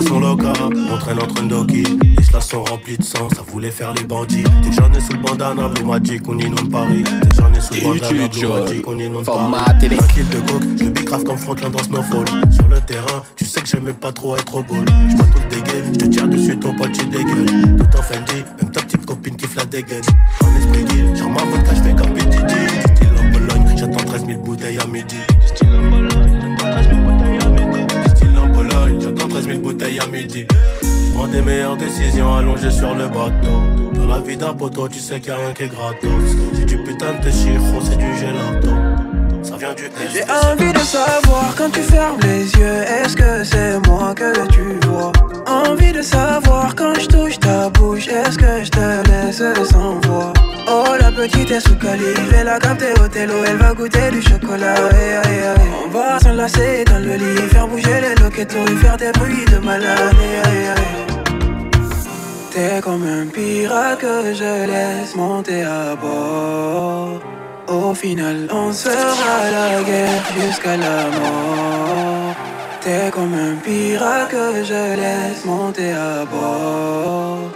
son loca. On traîne entre Ndoki. Les cela sont remplis de sang, ça voulait faire les bandits. T'es j'en ai sous le bandana, Blue Magic, on inonde Paris. T'es j'en ai sous le bandana, Blue Magic, on inonde Paris. Un kill de coke, je big grave comme Franklin dans Snowfall. Sur le terrain, tu sais que j'aimais pas trop être au bol. J'bois tout le dégaine, je te tire dessus, ton pote, tu dégueules. Tout en Fendi, même ta petite copine qui la dégaine. En esprit guide, genre ma vodka, j'fais comme. Du style en Pologne, j'attends 13 000 bouteilles à midi. Style en Pologne, j'attends 13 000 13 000 bouteilles à midi. Prends des meilleures décisions allongées sur le bateau. Dans la vie d'un poteau, tu sais qu'il y a rien qui est gratos. C'est du putain de chiro, c'est du gelato. Ça vient du J'ai envie de savoir quand tu fermes les yeux, est-ce que c'est moi que tu vois? Envie de savoir quand je touche ta bouche, est-ce que je te laisse sans voix? Oh la petite est sous calife, elle a capté au télo, elle va goûter du chocolat. On va s'enlacer dans le lit, faire bouger les loquetos et faire des bruits de malade. T'es comme un pirate que je laisse monter à bord. Au final, on sera la guerre jusqu'à la mort. T'es comme un pirate que je laisse monter à bord.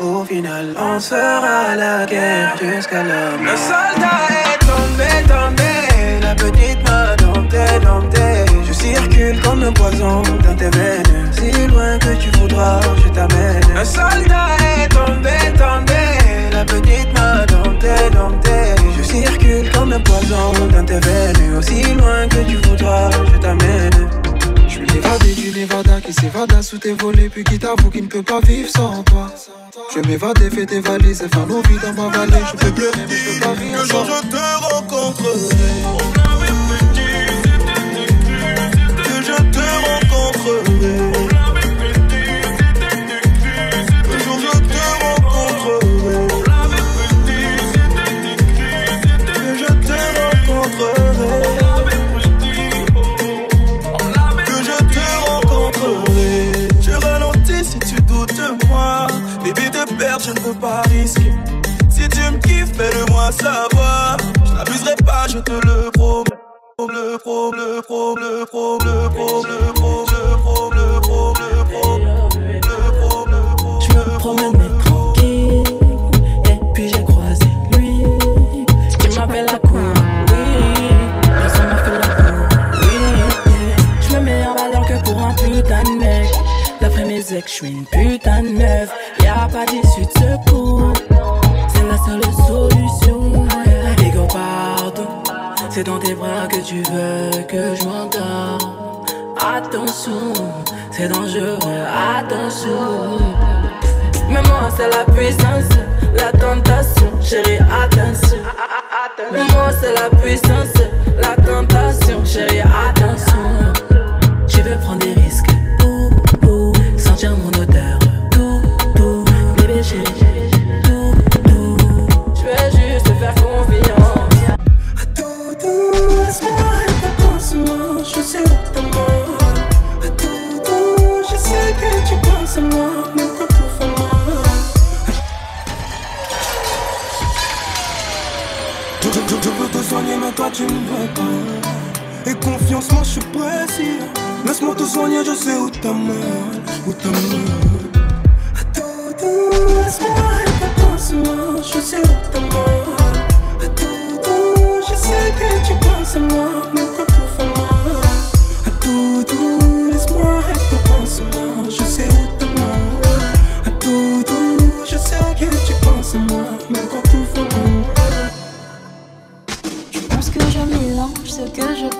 Au final, on sera à la guerre jusqu'à la mort. Le soldat est tombé, tombé. La petite m'a dompté, dompté. Je circule comme un poison dans tes veines. Si loin que tu voudras, je t'amène. Le soldat est tombé, tombé. La petite m'a dompté, dompté. Je circule comme un poison dans tes veines. Aussi loin que tu voudras, je t'amène. L'évadé du Nevada qui s'évada sous tes volets, puis qui t'avoue qu'il ne peut pas vivre sans toi. Je m'évader, fais tes valises et faire nos vies dans ma vallée. Je peux pleurer, mais je peux pas rire. Le jour je te rencontrerai. Que je te rencontrerai. Si tu me kiffes, fais-le-moi savoir. Je n'abuserai pas, je te le promets. Le pro, le pro, le pro, le pro, le pro, le pro, le pro, le le le. Je me promenais tranquille Et puis j'ai croisé lui Il m'appelle la cour, oui Personne m'a fait la cour, oui Je me mets en valeur que pour un putain de mec D'après mes ex, je suis une putain de meuf Y'a pas d'issue de secours. C'est la seule solution. Ego partout C'est dans tes bras que tu veux que je m'endors Attention, c'est dangereux, attention. Moi c'est la puissance, la tentation, chérie attention. Moi c'est la puissance, la tentation, chérie attention. Tu pas. Et confiance, moi je suis précis. Laisse-moi te soigner, je sais où t'as mal, où t'as mal. Tout, laisse-moi pansement, je sais où mort. À tout, tout, je sais que tu penses à moi,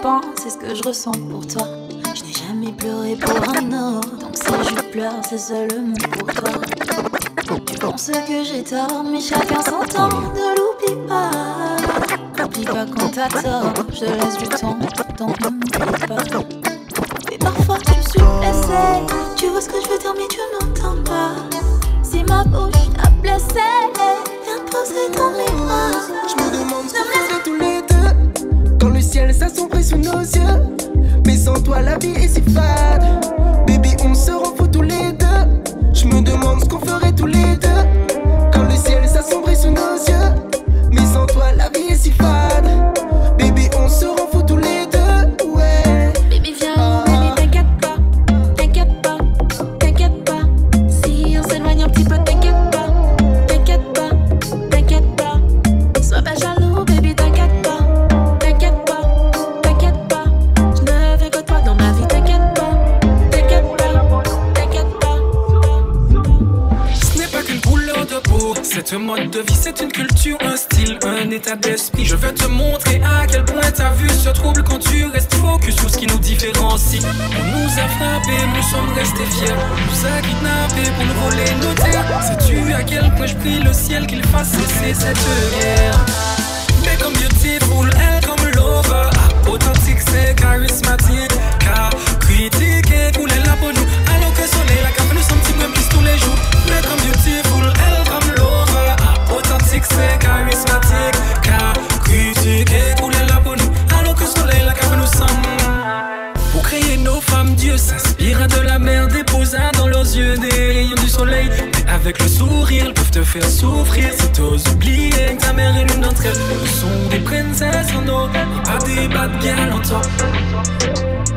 et ce que je ressens pour toi. Je n'ai jamais pleuré pour un autre, donc si je pleure, c'est seulement pour toi. Tu penses que j'ai tort, mais chacun son temps, ne l'oublie pas. N'oublie pas quand t'as tort, je laisse du temps, t'en oublie pas. Et parfois tu suis blessé, tu vois ce que je veux dire, mais tu n'entends pas. Si ma bouche t'a blessé, viens te poser dans mes bras. Je me demande s'assombrit sous nos yeux. Mais sans toi, la vie est si fade. Baby, on se rend fou tous les deux. Je me demande ce qu'on ferait tous les deux. et nos femmes Dieu s'inspira de la mer, déposa dans leurs yeux des rayons du soleil. Mais avec le sourire, ils peuvent te faire souffrir si t'oses oublier que ta mère est l'une d'entre elles. Ce sont des princesses en eau, pas des bad girls en top.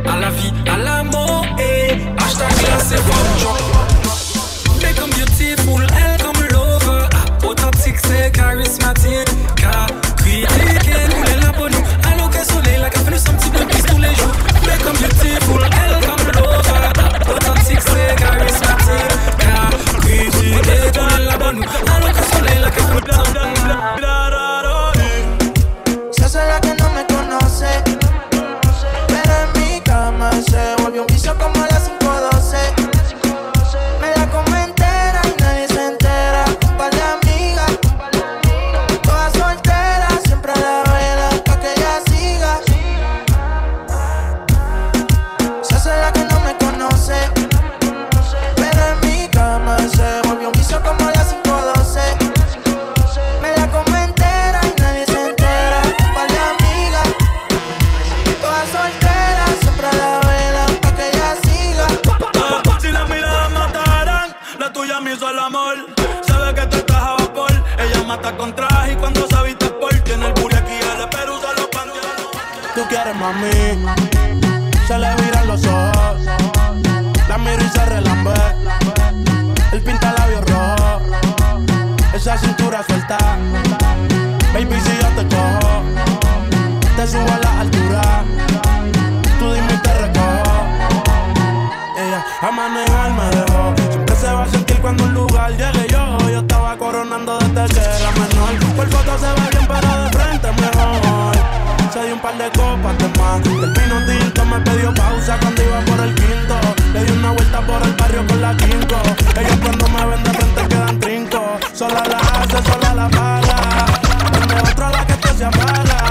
À la vie, à la mort et hashtag là c'est bon Become beautiful, elle comme lover, authentique c'est charismatique, car critiquer Welcome beautiful, welcome Rover Otak sikse garis pati Ka, kiti eto la banu Alo kasko lela kasko dam dam dam dam Baby, si yo te cojo, te subo a la altura. Tú dime y te recojo. Ella a manejar me dejó. Siempre se va a sentir cuando un lugar llegue yo. Yo estaba coronando desde que era menor. Por foto se va bien, pero de frente mejor. Se dio un par de copas de más. el vino tinto me pidió pausa cuando iba por el quinto. Le di una vuelta por el barrio con la quinco. Ellos cuando me ven de frente Sola la hace, sola la paga. Ponme otra la que esto sea mala.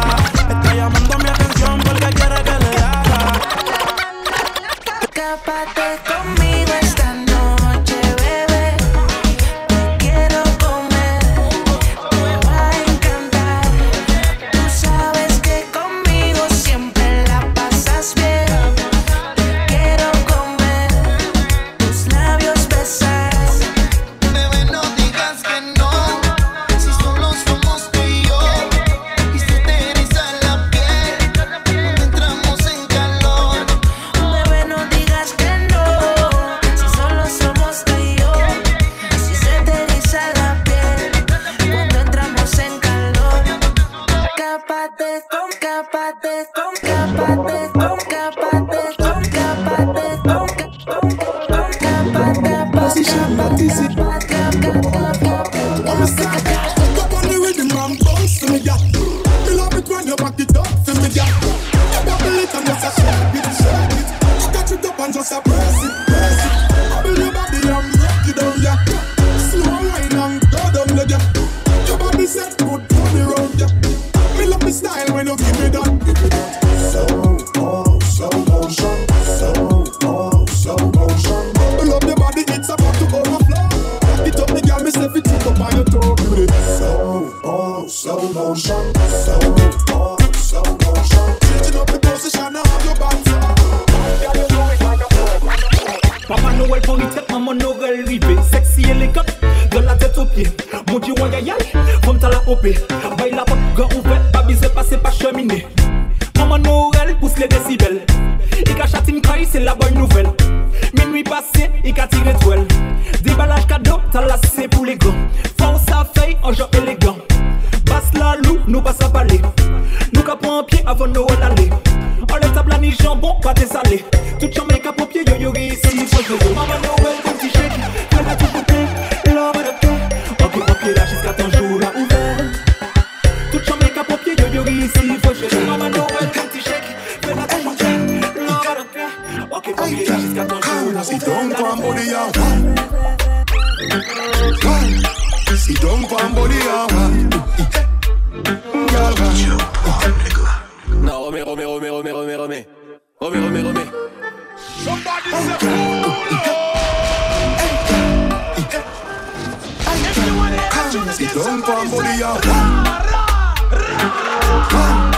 Remets, remets, remets. Sit down, pan body and wine. Wine.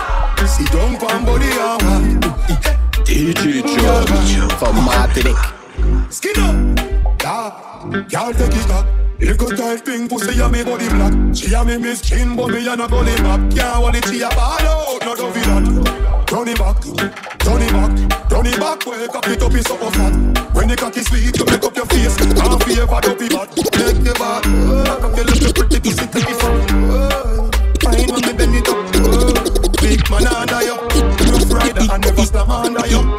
Sit down, pan body and wine. DJ Joe, formatic. Skin up. Yeah. Girl, take it back. Little tight thing, pussy a me body black. She a me miss chin, but me a no gully back. Can't hold it, she a ball out, no do that. Turn it back, turn it back, turn it back. Well, cock it up, it's up flat. When the cocky sweet, you make up your face. Can't favor, don't be bad. Make the bad. Oh, cock your little pretty pussy, take it from. Fine when me bend it up. Big man under you. I.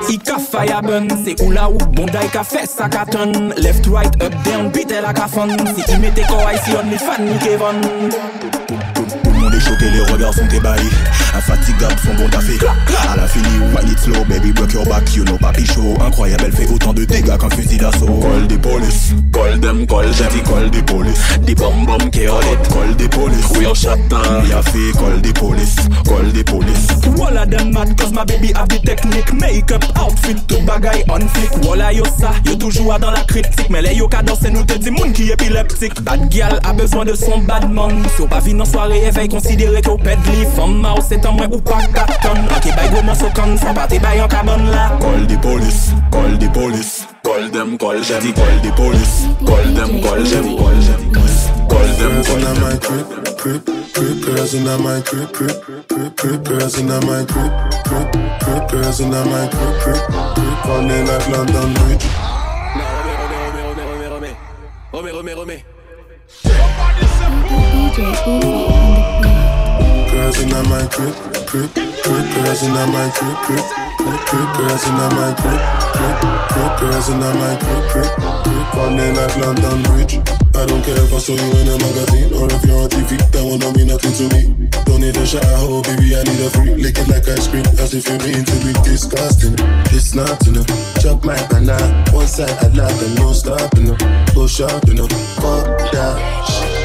Si ka fire burn, c'est ou la ou Bon die ka fait ça ka ton Left, right, up, down, beat la ka fun Si il mette quoi ici on est fan ni Kevin Tout le monde est choqué, les regards sont ébahis. Infatigables sont bons taffés. À la fini, wine it slow, baby, break your back, you know, papi show. Incroyable, elle fait autant de dégâts qu'un fusil d'assaut. Call des polices, call them, call them, dit call des polices. Des bom bom qui call des polices. Oui, en chatin, il a fait call des polices, call des polices. All of them mad cause my baby have the technique Make-up, outfit, tout bagay on flick Voilà yo ça, yo toujours dans la critique Mais les yo ka danser nous te dit moun qui épileptique Bad girl a besoin de son bad man So pas vin en soirée, éveil considéré qu'au pedli Femme mouse, c'est en moins ou pas carton Ok, bye go morceau con, sans pas tes bails en carbone là Call des polices, call des polices. Call them, call them, dit call des polices. Call them, call them, call them. Call them, Girls call in them. my crib, crib, crib. Girls in my crib, crib, crib, crib. Girls in my crib, crib, crib. Girls in my crib, crib, crib. On est like London Bridge. Remets, remets, remets, remets, remets. Remets, remets, remets. Girls in my crib, crib, crib. Girls in my crib, crib, crib, crib. Girls in my crib, crib, crib. Girls in my crib, crib, crib. Est like London Bridge. I don't care if I saw you in a magazine or if you're on TV. That one don't mean nothing to me. Don't need a shower, baby. I need a free. Lick it like ice cream, as if you mean to be disgusting. It's not enough. Chop my banana. One side I like and no stopping. Up, you. Fuck that.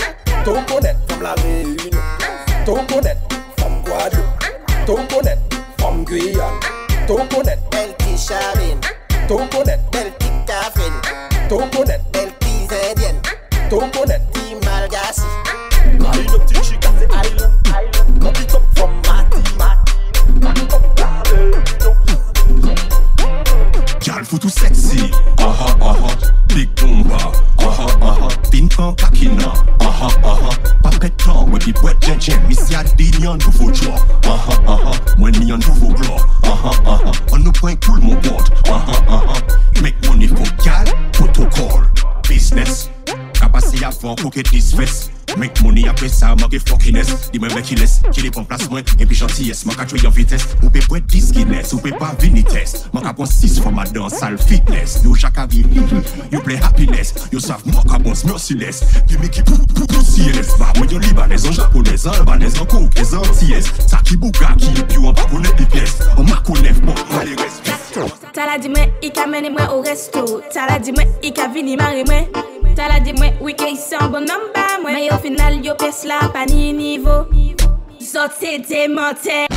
Toconet from La Réunion, Toconet from Guadeloupe, Toconet from Guyane, Toconet Belki Chavin, Toconet Belki Cafin, Toconet Belki Zedienne, Toconet Team Malgassi. Allez le petit chicafé, allez le me an tou fo chwa Aha, aha, mwen me an tou ah ah Aha, aha, an nou pwen koul mou ah ah ah. Make money for gal, protocol, business. Kapase a fon koket fokines Di mwen mwen ki les, ki li pon plas mwen En pi chanties, man ka chwe yon vites Ou pe pwen diskines, ou pe pa vinites Man ka pon sis foma dan sal fitness. Yo chaka vi, yo play happiness. Yo sav man ka bons merciless Gimi ki pou pou pou siyes Ba mwen yon libanez, an japonez, an albanez An koukez, an tiyes Sa ki buka ki pi ou an pa konen di ples An makonev bon, ale res Tala di mwen, i ka mene mwen o resto. Tala di mwen, i ka vini mare mwen. Tala di mwen, wike yi san bon namba mwen. Men yo final yo pes la pa ni nivo Zot se demente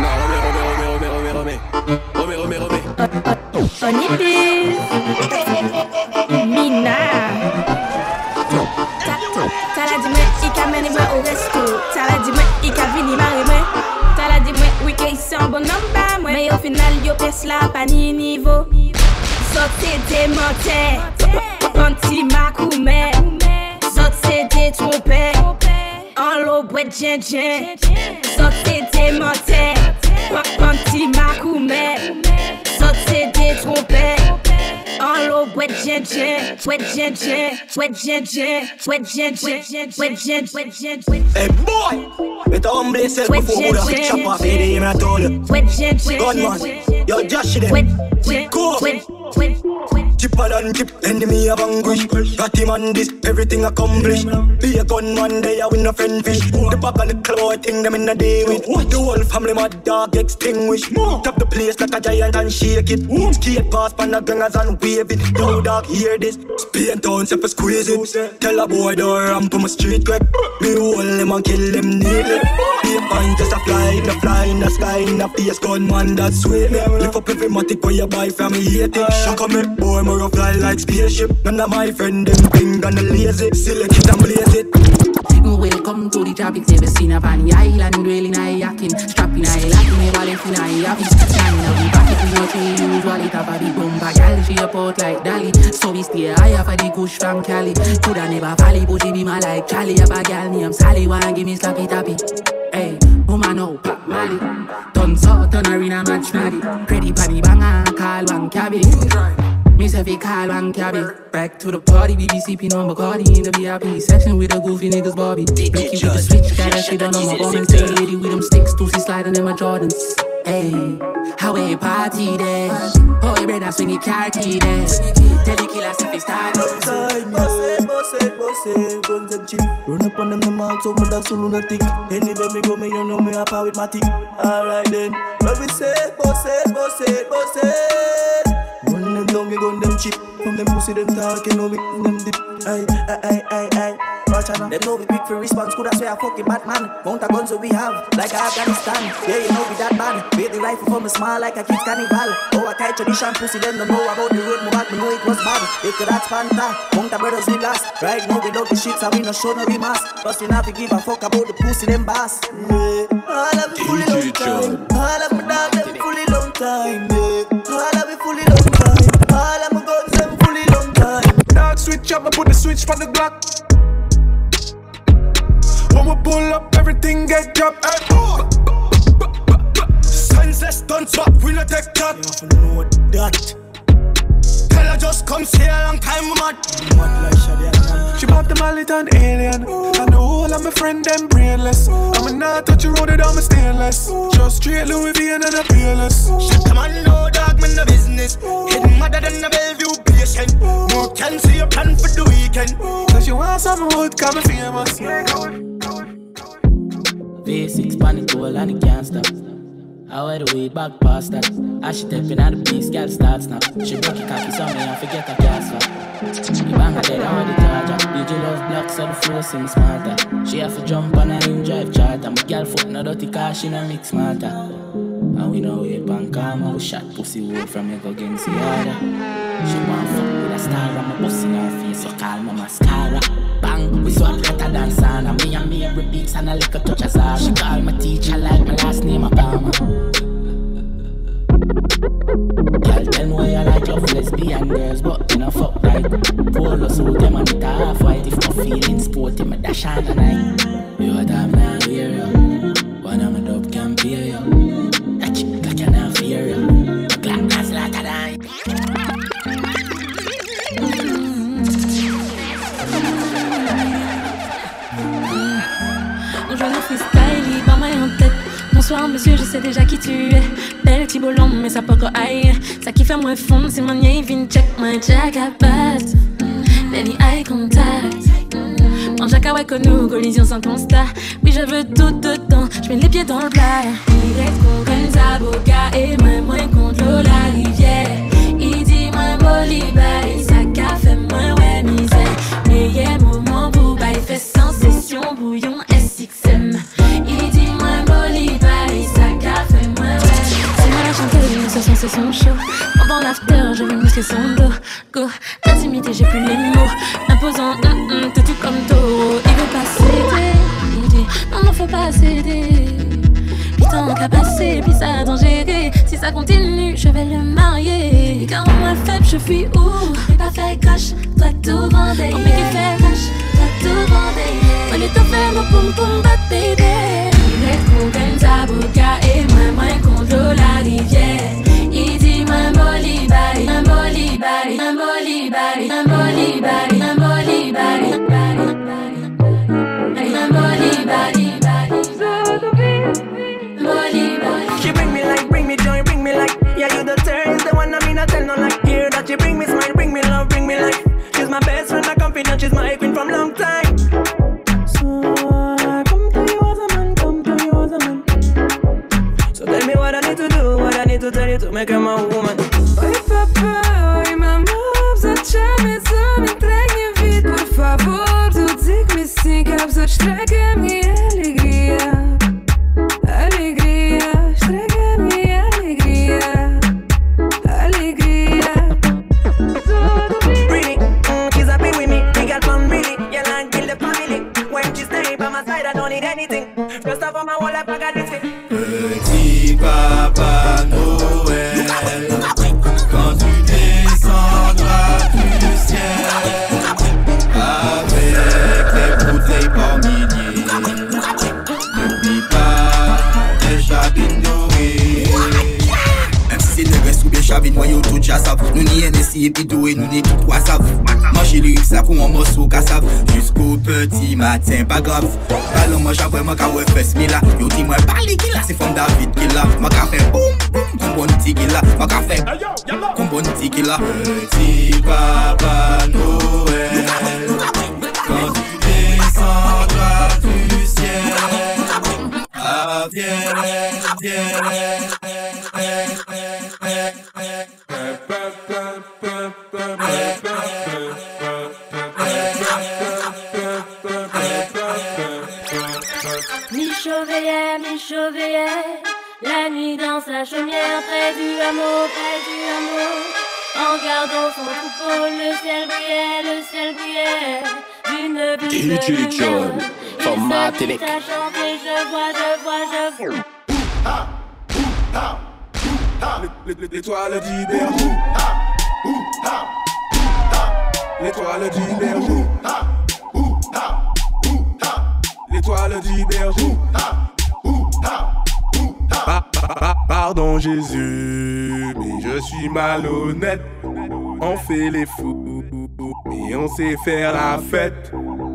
Non, remets, remets, remets, remets, remets. Remets, remets, remets. On y plus Mina. Tala di mwen, i ka mene mwen au resto. Tala di mwen, i ka vini mare mwen. Tala di mwen, wike yi san bon namba mwen. Men yo final yo pes la pa ni nivo Zot se demente Panti makoume Zot se detrompe En l'eau, boîte djen djen menteurs Panty macoumet Sauté des trompettes En l'eau, boîte djen djen Boîte djen djen Boîte djen djen Boîte djen djen Boîte djen djen Hey boy, better humble yourself before you put a chop off your name and I told you. Gunman, yo Josh them. Cool. Win, win. Chipper than chip, enemy of anguish. Got him on this, everything accomplished. Be a gun gunman, they are win a friend fish. The back and the claw, thing them in a day with. The whole family, my dog extinguished. Tap the place like a giant and shake it. Skate past pan the gangers and wave it. Yo dog, hear this. Spain town, step squeeze it. Tell a boy don't ramp on my street quick. Me hold them and kill them neatly. Be a pint just a fly, in the fly in the sky, in the face gunman that sweet. Lift up every matic where you buy from me, hate it. Shock on me, eh, boy, more of fly like spaceship. None of my friend them thing gonna lazy. Select it and blaze it. Welcome to the tropics, never seen up on island, really nice yakin. Strapping I lacking, never left in I happy. Standing up the pocket is not the usual, it have a big bumper gal, she a port like Dali. So we stay higher for the kush from Cali. Coulda never valley, but she be my like Charlie. Have a gal named Sally, wanna give me slappy tappy. Hey, woman, no, pop Mali. Turn so, turn arena match Mali. Ready panny banger, call one cabby. Me say fi call one cabby. Back to the party, we be sipping on Bacardi in the VIP section with the goofy niggas Bobby. Mickey with the switch, got that shit on my bum and stay lady with them sticks, Lucy sliding in my Jordans. Hey, how we party there? Oh, you better swing it car key there. Tell the killers if it's time. Time, it, boss it, boss it, guns and cheap. Run up on them, them out, so my dog so lunatic. Anywhere me go, me you know me a power with my tick. Alright then, what we say, boss it, boss it, boss it. Run them down, we gun them cheap. From them pussy, them talking, know we them dip. Aye, aye, aye, aye, aye. Watch out, them know we quick for response. Could I say a fucking Batman? Mount a guns that we have, like Afghanistan. Yeah, you know we that bad. Beat the rifle from a smile like a kid's carnival. Oh, I carry tradition, pussy, them don't know about the road. Move back, me know it was bad. If the that's Panther, Mount a brothers we last. Right now we love the shits and we no show no remorse. Plus we not to give a fuck about the pussy, them boss. Yeah. All of me fully long time. All of me dog, them fully long time. Yeah. All of me fully time. Switch up, I put the switch for the Glock. When we pull up, everything get dropped. Hey. Senseless stunts, but we no take that. You know that. Tell her just come stay a long time, we mad. Mad like Shadi She pop the mallet and alien. I know whole of my friend them brainless. I'ma not touch you road it, I'm a stainless. Just straight Louis V and a peerless. Shit, come on, no dog, man, no business. Hidden madder than a Bellevue patient. No can see your plan for the weekend. Cause you want some wood, come and famous. V6 panic goal and it can't stop. I wear the weed back past that. As she stepping at the beast, girl start snap. She broke it cocky so me and forget her gas swap. The bang her dead, I wear the charger. DJ love black, so the flow seem smarter. She have to jump on a in drive charter. My girl foot no dirty car, she no mix smarter. And we know it pan calm, we shot pussy wood from me go against the other. She want fuck with a star, I'm a bust in her face, so call my mascara. Bang, we swap better than Sana. Me and me every beats and a little touch of Zara. She call my teacher like my last name, Obama. Girl, tell me why you like your lesbian girls, but you know fuck right. Polo suit, them and it half white. If my feeling sporty, me dash on the night. You a damn now sais déjà qui tu es. Belle petit bolon, mais ça peut aïe. Ça qui fait moins fond, c'est mon vin check, my jack à patte. Baby, eye contact. En que nous, collision sans constat. Oui, je veux tout dedans, je mets les pieds dans le plat. Il est trop comme Zaboka et même moins contre la rivière. Il dit moins Bolivar, et ça café moins ouais misère. Meilleur moment chanteuse, ce son c'est son show. Pendant l'after, je vais muscler son dos. Go, intimité, j'ai plus les mots. Imposant, hum hum, tout comme taureau. Il veut pas céder, non, non, faut pas céder. Putain, qu'à passer, puis ça a dangereux. Si ça continue, je vais le marier. Car moi faible, je fuis où? J'ai pas fait cash, toi tout vendé. On fait fait cash, toi tout bandé. On est fait mon poum poum bat bébé. Il est comme Zabuka et moi, moi contre la rivière. molly body, a molly body, a molly body, a molly body, a molly body, body, a molly body, body. She bring me like, bring me joy, bring me like. Yeah, you the turn is the one I mean, I tell no like. Here that you bring me smile, bring me love, bring me life. She's my best friend, my confidant, she's my queen from strecke me. Savent Nous ni NSI et puis doué, nous ni tout trois savent Manger lyrics ça pour un morceau qu'à savent Jusqu'au petit matin, pas grave. Ballon moi j'avoue moi qu'à ouais fesse mi là Yo dis moi parler qui là, c'est femme David qui là. Moi qu'à faire boum boum, comme bon tiki là. Moi qu'à faire comme bon tiki là. Petit Papa Noël, quand tu descendras du ciel, ah viens, viens, La nuit dans sa chaumière, près du hameau, près du hameau. En gardant son troupeau, le ciel brillait, le ciel brillait. D'une format à chanter, je vois, je vois, je vois. L'étoile d'Iberou. L'étoile d'Iberou. L'étoile d'Iberou. Pa- pa- pa- Pardon Jésus, mais je suis malhonnête. On fait les fous, mais on sait faire la fête.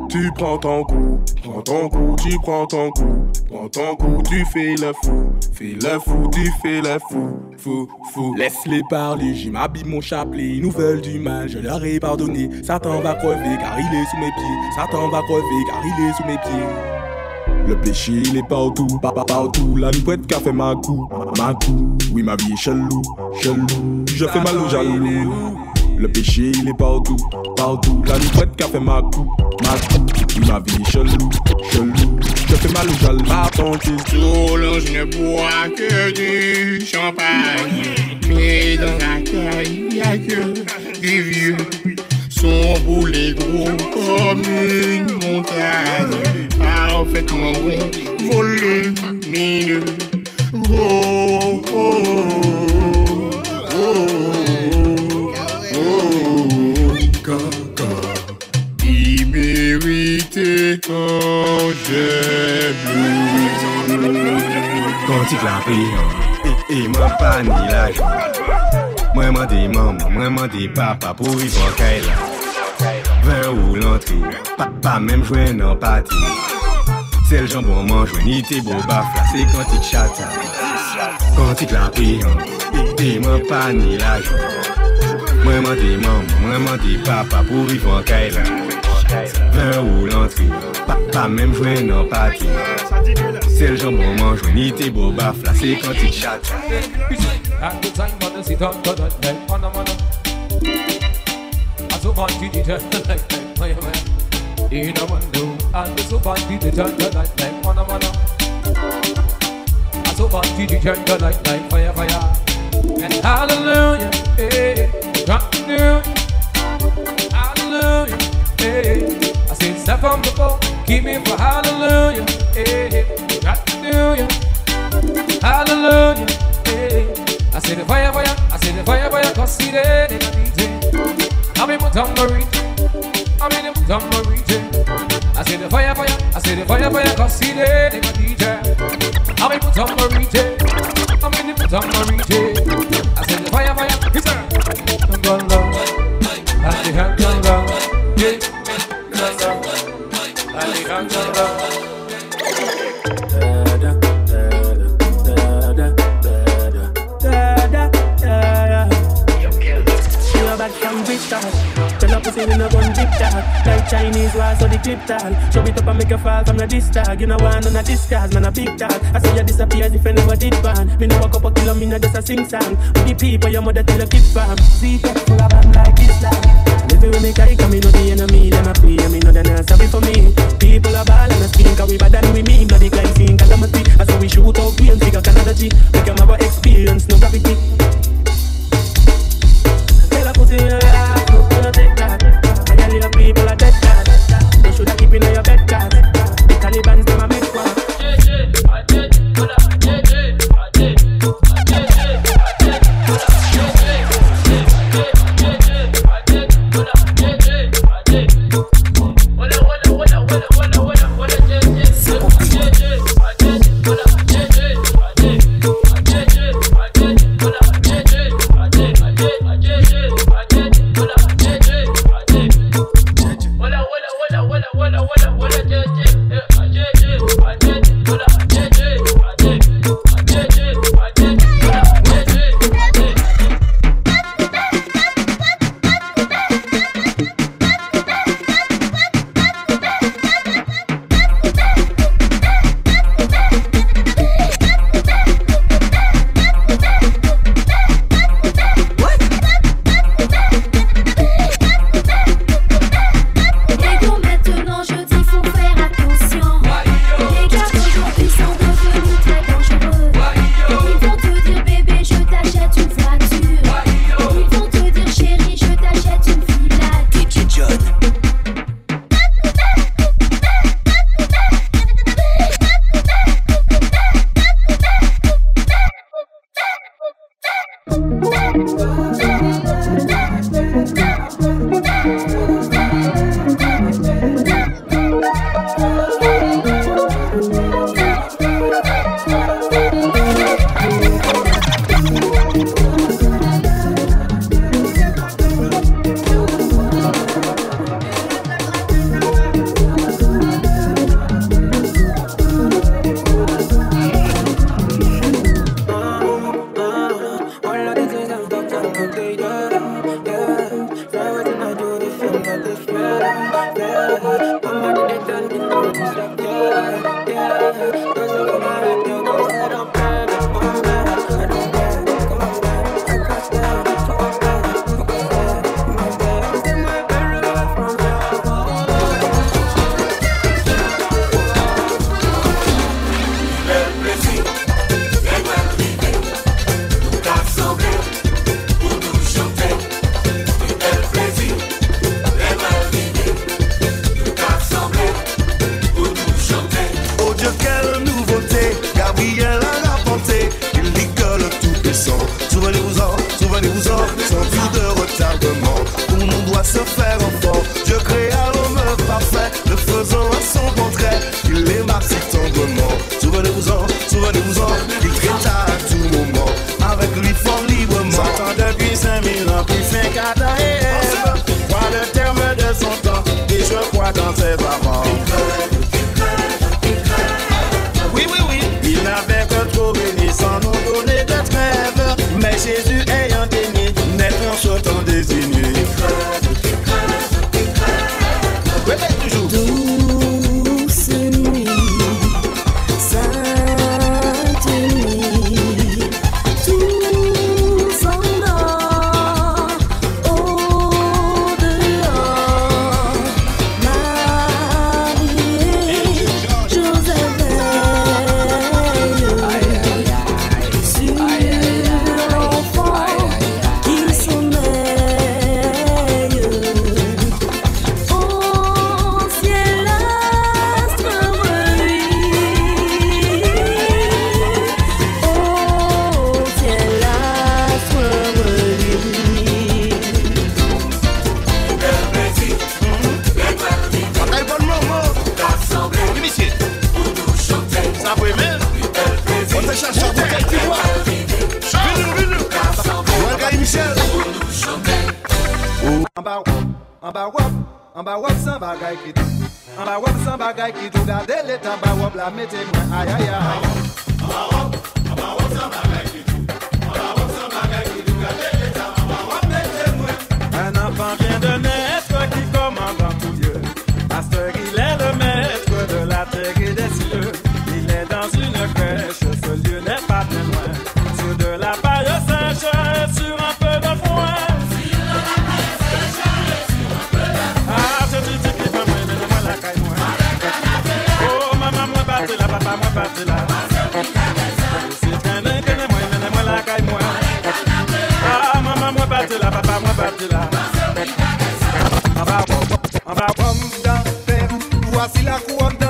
Tu prends ton coup, prends ton coup, tu prends ton coup, prends ton coup, tu fais le fou, fais le fou, tu fais le fou, fou, fou. Laisse-les parler, j'y m'habille mon chapelet, ils nous veulent du mal, je leur ai pardonné. Satan va crever car il est sous mes pieds, Satan va crever car il est sous mes pieds. Le péché il est partout, papa partout, la mouette qui a fait ma coup, ma coup. Oui ma vie est chelou, chelou, je fais mal aux jaloux. Le péché il est partout, partout, la mouette qui a fait ma coup, ma coup. Oui ma vie est chelou, chelou, je fais mal aux jaloux. Pardon Jésus. Solange ne boit que du champagne. Mais dans la caille, y a que des vieux. Son boulet gros comme une montagne. Parfaitement bon, volumineux. Gros, gros, gros, gros. Caca. Immérité quand j'aime Quand tu clampé, et, et moi pas ni la des maman, moi m'en des papa pour vivre en Kaila. Vers où l'entrée, pas, pas même jouer non pâté. C'est le jambon beaux baffes là, c'est quand tu chattes. Quand tu clampé, et, et moi pas ni la m'en des maman, moi m'en des papa pour vivre en Kaila. Vers où l'entrée, pas, pas même jouer non pâté. C'est le jambon ni tes beaux baffes là, c'est quand An güzel bana sitan kadar ne anam anam Asu banti di tan kadar ne maya maya Ina mandu An asu banti di tan kadar ne anam anam Asu banti di tan kadar ne fire fire. And hallelujah eh hallelujah hallelujah eh I said step on the boat keep me for hallelujah eh hallelujah hallelujah eh I see the fire, fire, I see the fire, fire, cause see the DJ. I'm in Mutambarite, I'm in Mutambarite. I see the fire, fire, I see the fire, fire, cause see the DJ. I'm in Mutambarite, I'm in Mutambarite. I see the fire, fire, it's a Like Chinese war so the clip. Show it up and make a fall from the disc tag. You know one on a disc cause man a big tag. I see you disappear if I never did ban. Me no walk up a kilo, me no just a sing song. With the people your mother tell you keep farm. See full of bam like Islam. Living with me guy, come me know the enemy, them a pray, and me know they not sorry for me. People are ball and a scream, cause we bad than we mean. Bloody guy sing calamity. I saw we shoot out pain, figure Canada G. Make them have experience, no gravity. Tell a pussy in Hablábamos de, de, tú así la cuenta.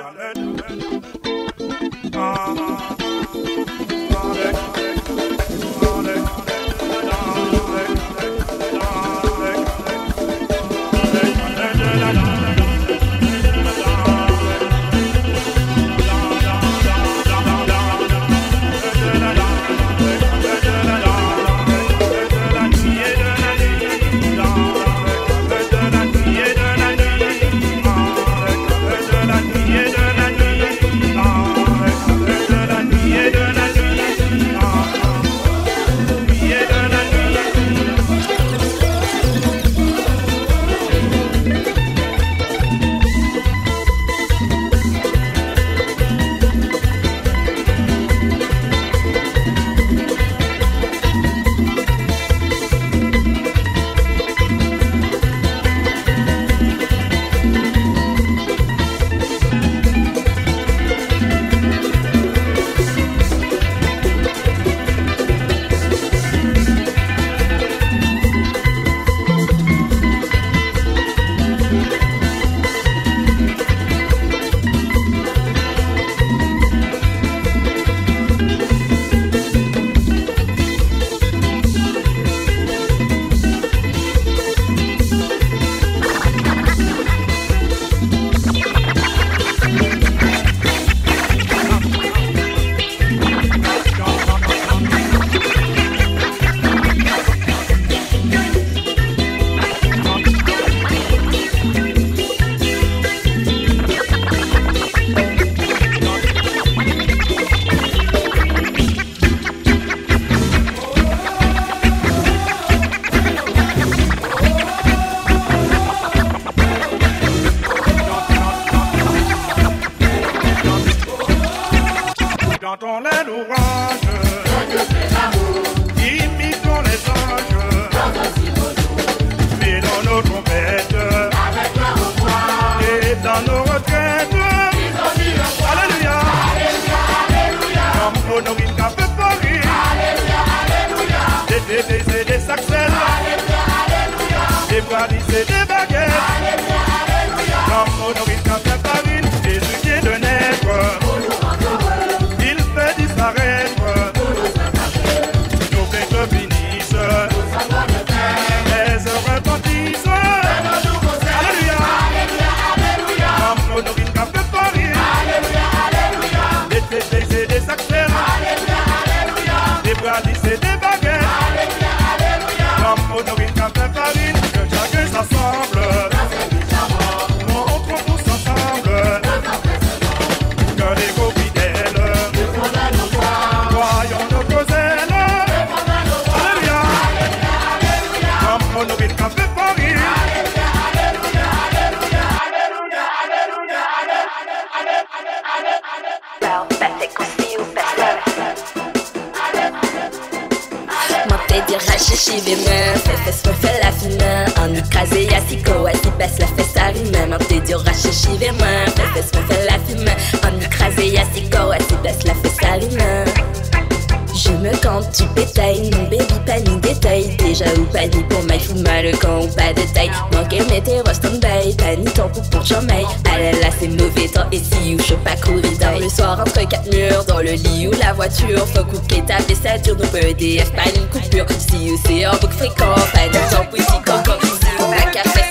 Don't mal quand on pas de taille. Manquer mais t'es Roston Bay T'as ni ton coup pour jamais Ah là c'est mauvais temps et si ou je pas courir dans le soir entre quatre murs Dans le lit ou la voiture Faut couper ta vaisselle dure Nos PDF pas une coupure. Si ou c'est en boucle fréquent Pas de temps pour quand quand Si ou pas café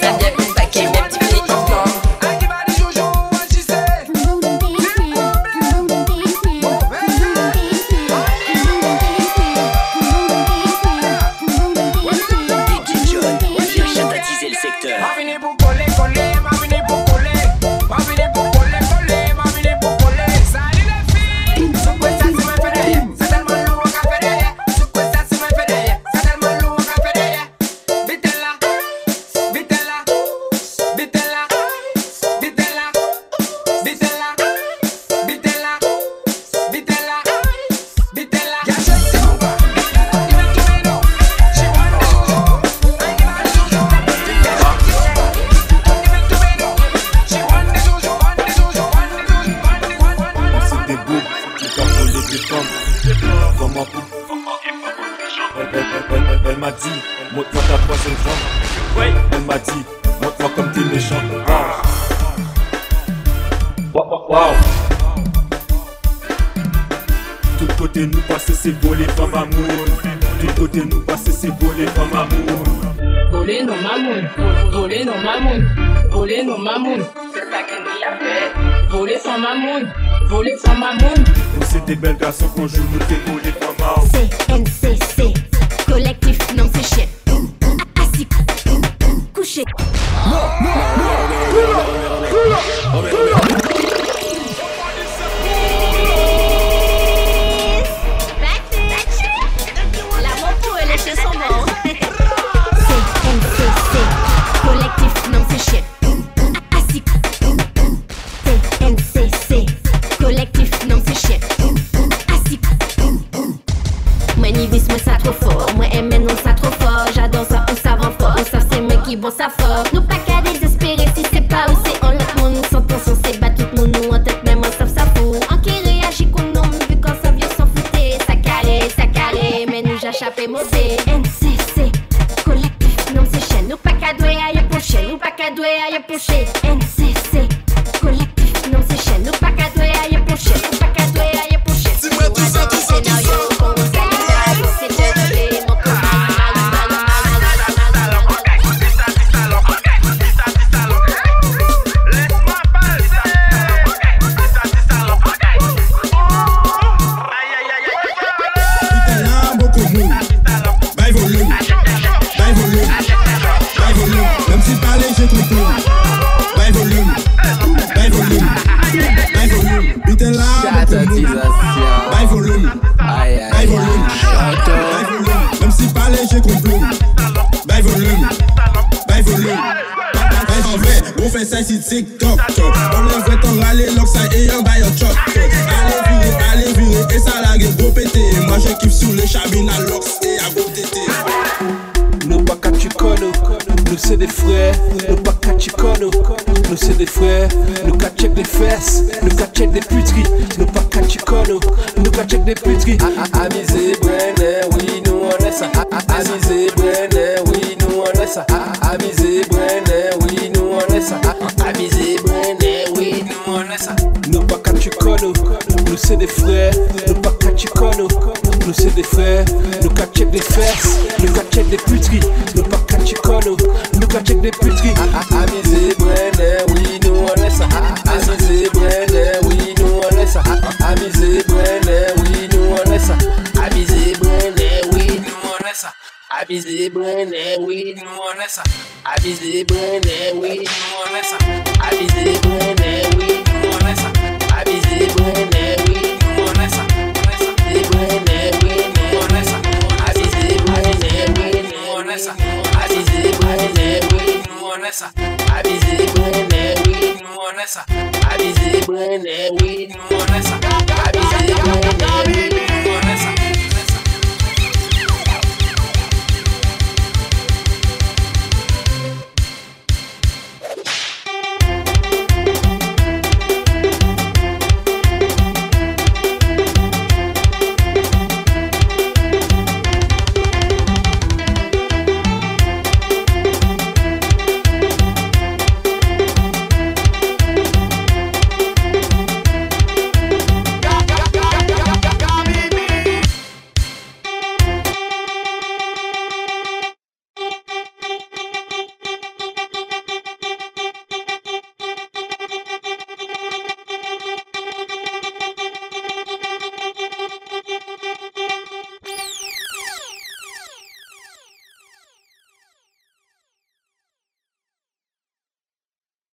échappé não se collectif non séché nous pas cadoué aïe poché nous pas aí aïe poché Nou pa kache kono, nou ka chek de pitri Amize brene, oui nou anle sa Amize brene, oui nou anle sa Amize brene, oui nou oui nou anle sa Amize brene, oui oui Avisei boné, nessa. Avisei boné, nessa. Avisei boné, nessa. Avisei boné, nessa.